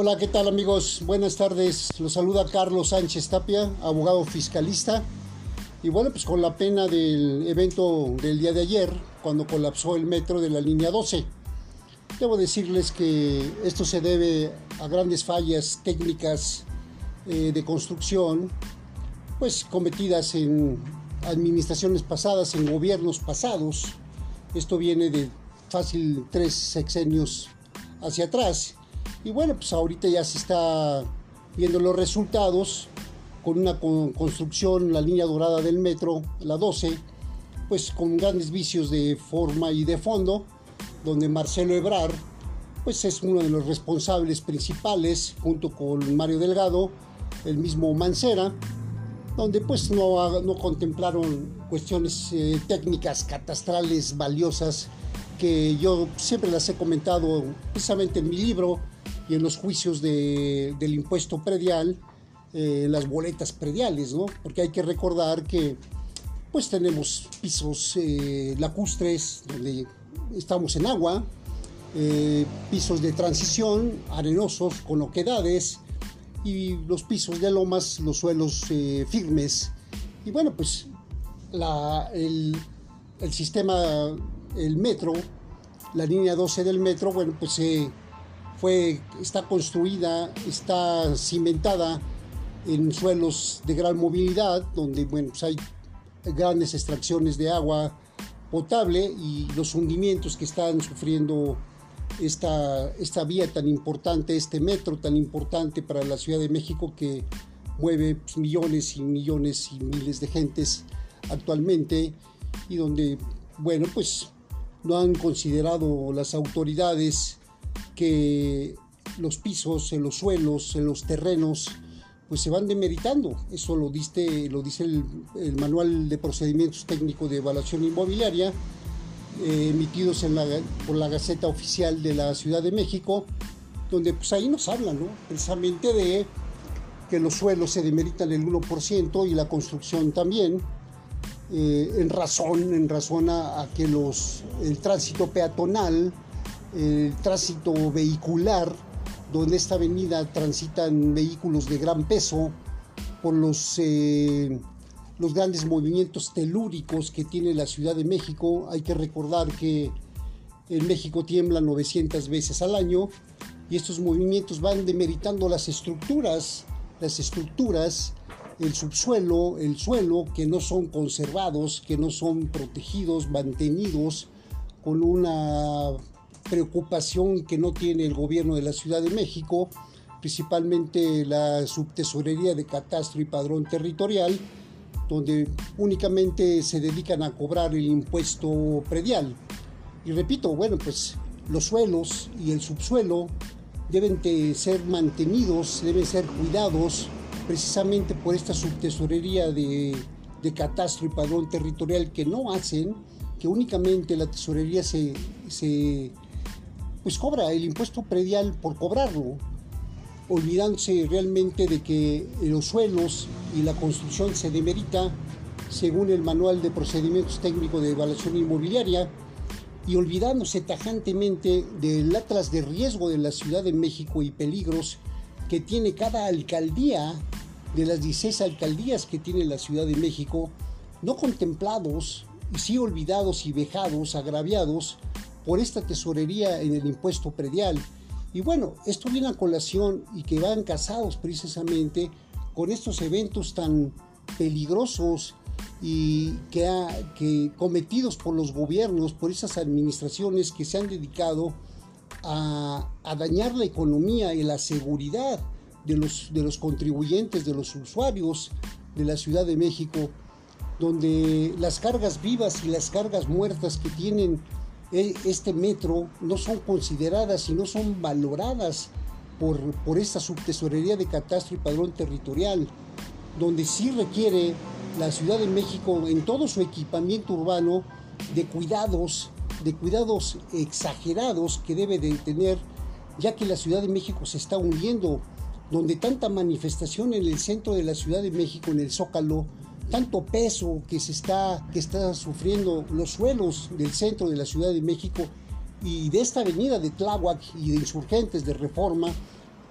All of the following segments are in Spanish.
Hola, ¿qué tal amigos? Buenas tardes. Los saluda Carlos Sánchez Tapia, abogado fiscalista. Y bueno, pues con la pena del evento del día de ayer, cuando colapsó el metro de la línea 12. Debo decirles que esto se debe a grandes fallas técnicas eh, de construcción, pues cometidas en administraciones pasadas, en gobiernos pasados. Esto viene de fácil tres sexenios hacia atrás. Y bueno, pues ahorita ya se está viendo los resultados con una construcción, la línea dorada del metro, la 12, pues con grandes vicios de forma y de fondo, donde Marcelo Ebrar, pues es uno de los responsables principales, junto con Mario Delgado, el mismo Mancera, donde pues no, no contemplaron cuestiones eh, técnicas catastrales valiosas que yo siempre las he comentado precisamente en mi libro y en los juicios de, del impuesto predial, eh, las boletas prediales, ¿no? Porque hay que recordar que pues tenemos pisos eh, lacustres donde estamos en agua, eh, pisos de transición arenosos con oquedades y los pisos de lomas, los suelos firmes. Y bueno, pues la, el, el sistema el metro, la línea 12 del metro, bueno, pues fue, está construida, está cimentada en suelos de gran movilidad, donde bueno, pues hay grandes extracciones de agua potable y los hundimientos que están sufriendo esta, esta vía tan importante, este metro tan importante para la Ciudad de México que mueve pues, millones y millones y miles de gentes actualmente y donde, bueno, pues no han considerado las autoridades que los pisos, en los suelos, en los terrenos, pues se van demeritando. Eso lo, diste, lo dice el, Manual de Procedimientos Técnicos de Evaluación Inmobiliaria, eh, emitidos en la, por la Gaceta Oficial de la Ciudad de México, donde pues ahí nos hablan precisamente de que los suelos se demeritan el 1% y la construcción también eh, en razón, en razón a, que los, el tránsito peatonal, el tránsito vehicular, donde esta avenida transitan vehículos de gran peso por los, eh, los grandes movimientos telúricos que tiene la Ciudad de México. Hay que recordar que en México tiembla 900 veces al año y estos movimientos van demeritando las estructuras, las estructuras el subsuelo, el suelo, que no son conservados, que no son protegidos, mantenidos, con una preocupación que no tiene el gobierno de la Ciudad de México, principalmente la subtesorería de catastro y padrón territorial, donde únicamente se dedican a cobrar el impuesto predial. Y repito, bueno, pues los suelos y el subsuelo deben de ser mantenidos, deben ser cuidados, precisamente por esta subtesorería de, de catastro y padrón territorial que no hacen, que únicamente la tesorería se, se pues cobra el impuesto predial por cobrarlo, olvidándose realmente de que los suelos y la construcción se demerita según el manual de procedimientos técnicos de evaluación inmobiliaria y olvidándose tajantemente del atlas de riesgo de la Ciudad de México y peligros que tiene cada alcaldía de las 16 alcaldías que tiene la Ciudad de México, no contemplados y sí olvidados y vejados, agraviados por esta tesorería en el impuesto predial. Y bueno, esto viene a colación y que van casados precisamente con estos eventos tan peligrosos y que, cometidos por los gobiernos, por esas administraciones que se han dedicado a, a dañar la economía y la seguridad de los, de los contribuyentes, de los usuarios de la Ciudad de México, donde las cargas vivas y las cargas muertas que tienen este metro no son consideradas y no son valoradas por, por esta subtesorería de catastro y padrón territorial, donde sí requiere la Ciudad de México en todo su equipamiento urbano de cuidados, de cuidados exagerados que debe de tener, ya que la Ciudad de México se está hundiendo donde tanta manifestación en el centro de la Ciudad de México, en el Zócalo, tanto peso que se está, que está sufriendo los suelos del centro de la Ciudad de México y de esta avenida de Tláhuac y de insurgentes de reforma,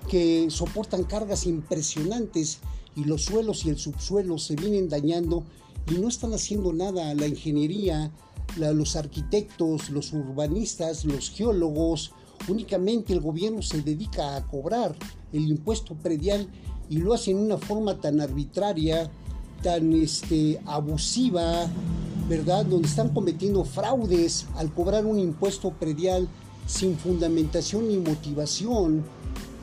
que soportan cargas impresionantes y los suelos y el subsuelo se vienen dañando y no están haciendo nada. La ingeniería, los arquitectos, los urbanistas, los geólogos, únicamente el gobierno se dedica a cobrar el impuesto predial y lo hace en una forma tan arbitraria, tan este, abusiva, ¿verdad? Donde están cometiendo fraudes al cobrar un impuesto predial sin fundamentación ni motivación,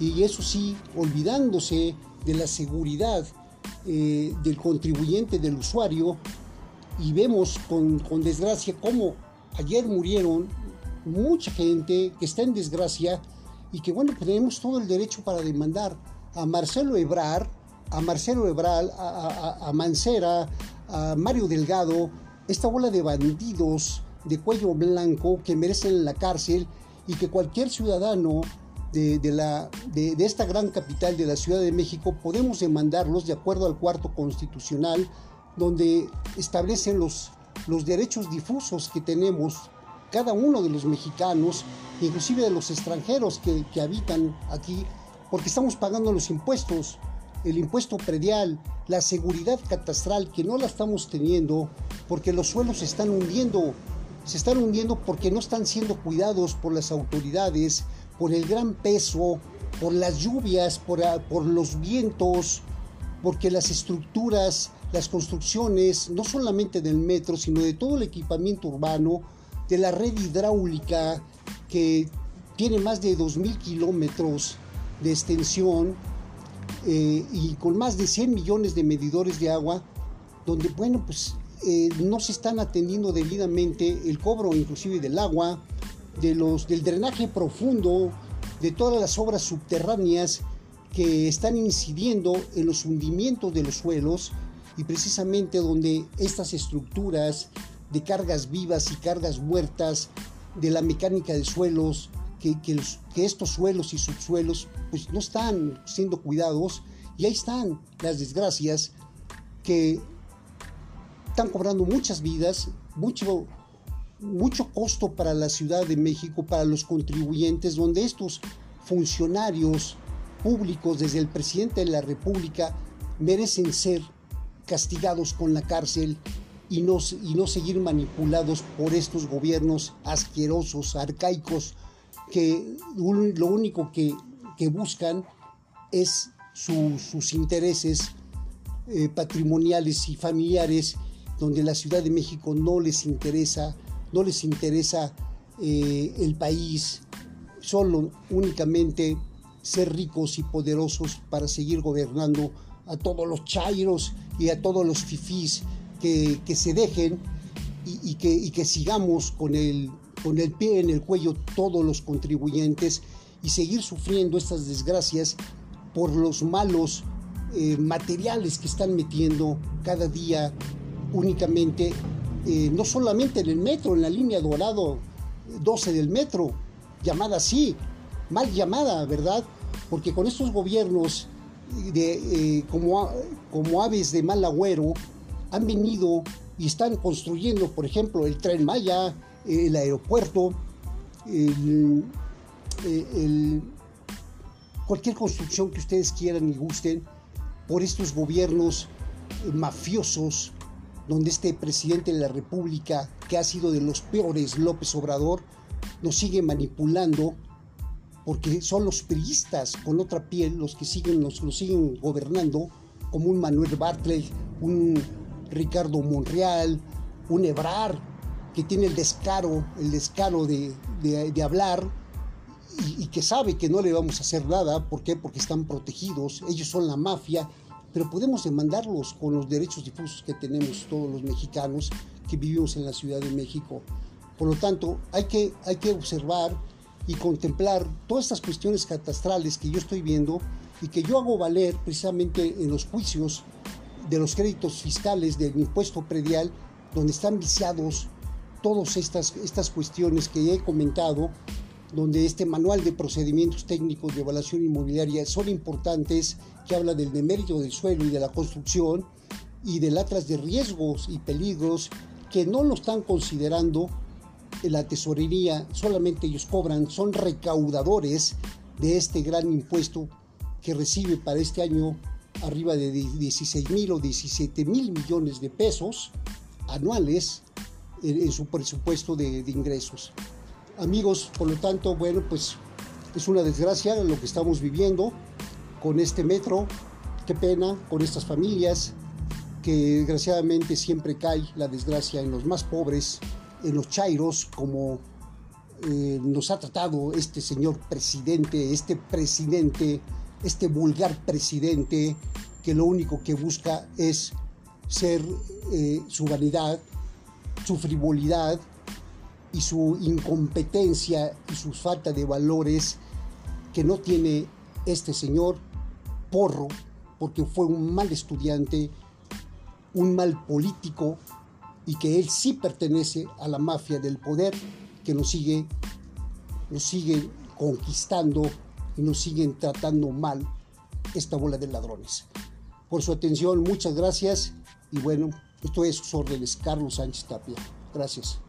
y eso sí, olvidándose de la seguridad eh, del contribuyente, del usuario, y vemos con, con desgracia cómo ayer murieron mucha gente que está en desgracia y que bueno, tenemos todo el derecho para demandar a Marcelo Ebrar, a Marcelo Ebral, a, Mancera, a Mario Delgado, esta bola de bandidos de cuello blanco que merecen la cárcel y que cualquier ciudadano de, la, de, esta gran capital de la Ciudad de México podemos demandarlos de acuerdo al cuarto constitucional, donde establecen los, los derechos difusos que tenemos cada uno de los mexicanos, inclusive de los extranjeros que, que habitan aquí, porque estamos pagando los impuestos, el impuesto predial, la seguridad catastral que no la estamos teniendo porque los suelos se están hundiendo, se están hundiendo porque no están siendo cuidados por las autoridades, por el gran peso, por las lluvias, por, por los vientos, porque las estructuras, las construcciones, no solamente del metro, sino de todo el equipamiento urbano, de la red hidráulica que tiene más de 2.000 kilómetros de extensión eh, y con más de 100 millones de medidores de agua, donde, bueno, pues eh, no se están atendiendo debidamente el cobro inclusive del agua, de los, del drenaje profundo, de todas las obras subterráneas que están incidiendo en los hundimientos de los suelos y precisamente donde estas estructuras de cargas vivas y cargas muertas, de la mecánica de suelos, que, estos suelos y subsuelos pues no están siendo cuidados. Y ahí están las desgracias que están cobrando muchas vidas, mucho, mucho costo para la Ciudad de México, para los contribuyentes, donde estos funcionarios públicos, desde el presidente de la República, merecen ser castigados con la cárcel y no, y no seguir manipulados por estos gobiernos asquerosos, arcaicos, que lo único que, buscan es sus intereses eh, patrimoniales y familiares, donde la Ciudad de México no les interesa, no les interesa eh, el país, solo únicamente ser ricos y poderosos para seguir gobernando a todos los chairos y a todos los fifís que, se dejen y, que, sigamos con el, con el pie en el cuello todos los contribuyentes y seguir sufriendo estas desgracias por los malos eh, materiales que están metiendo cada día únicamente, eh, no solamente en el metro, en la línea dorado 12 del metro, llamada así, mal llamada, ¿verdad? Porque con estos gobiernos de, eh, como, como aves de mal agüero, han venido y están construyendo, por ejemplo, el tren Maya, el aeropuerto, cualquier construcción que ustedes quieran y gusten, por estos gobiernos mafiosos, donde este presidente de la República, que ha sido de los peores, López Obrador, nos sigue manipulando, porque son los priistas con otra piel los que siguen, los, siguen gobernando, como un Manuel Bartlett, un Ricardo Monreal, un Ebrar, que tiene el descaro, el descaro de, hablar y, que sabe que no le vamos a hacer nada. ¿Por qué? Porque están protegidos, ellos son la mafia, pero podemos demandarlos con los derechos difusos que tenemos todos los mexicanos que vivimos en la Ciudad de México. Por lo tanto, hay que, hay que observar y contemplar todas estas cuestiones catastrales que yo estoy viendo y que yo hago valer precisamente en los juicios de los créditos fiscales del impuesto predial, donde están viciados todas estas, estas cuestiones que he comentado, donde este manual de procedimientos técnicos de evaluación inmobiliaria son importantes, que habla del demérito del suelo y de la construcción, y del atlas de riesgos y peligros que no lo están considerando en la tesorería, solamente ellos cobran, son recaudadores de este gran impuesto que recibe para este año arriba de 16 mil o 17 mil millones de pesos anuales en, su presupuesto de, de, ingresos. Amigos, por lo tanto, bueno, pues es una desgracia lo que estamos viviendo con este metro. Qué pena con estas familias que desgraciadamente siempre cae la desgracia en los más pobres, en los chairos, como eh, nos ha tratado este señor presidente, este presidente, este vulgar presidente que lo único que busca es ser eh, su vanidad, su frivolidad y su incompetencia y su falta de valores que no tiene este señor porro porque fue un mal estudiante, un mal político y que él sí pertenece a la mafia del poder que nos sigue, nos sigue conquistando y nos siguen tratando mal esta bola de ladrones. Por su atención, muchas gracias y bueno, esto es sus órdenes, Carlos Sánchez Tapia. Gracias.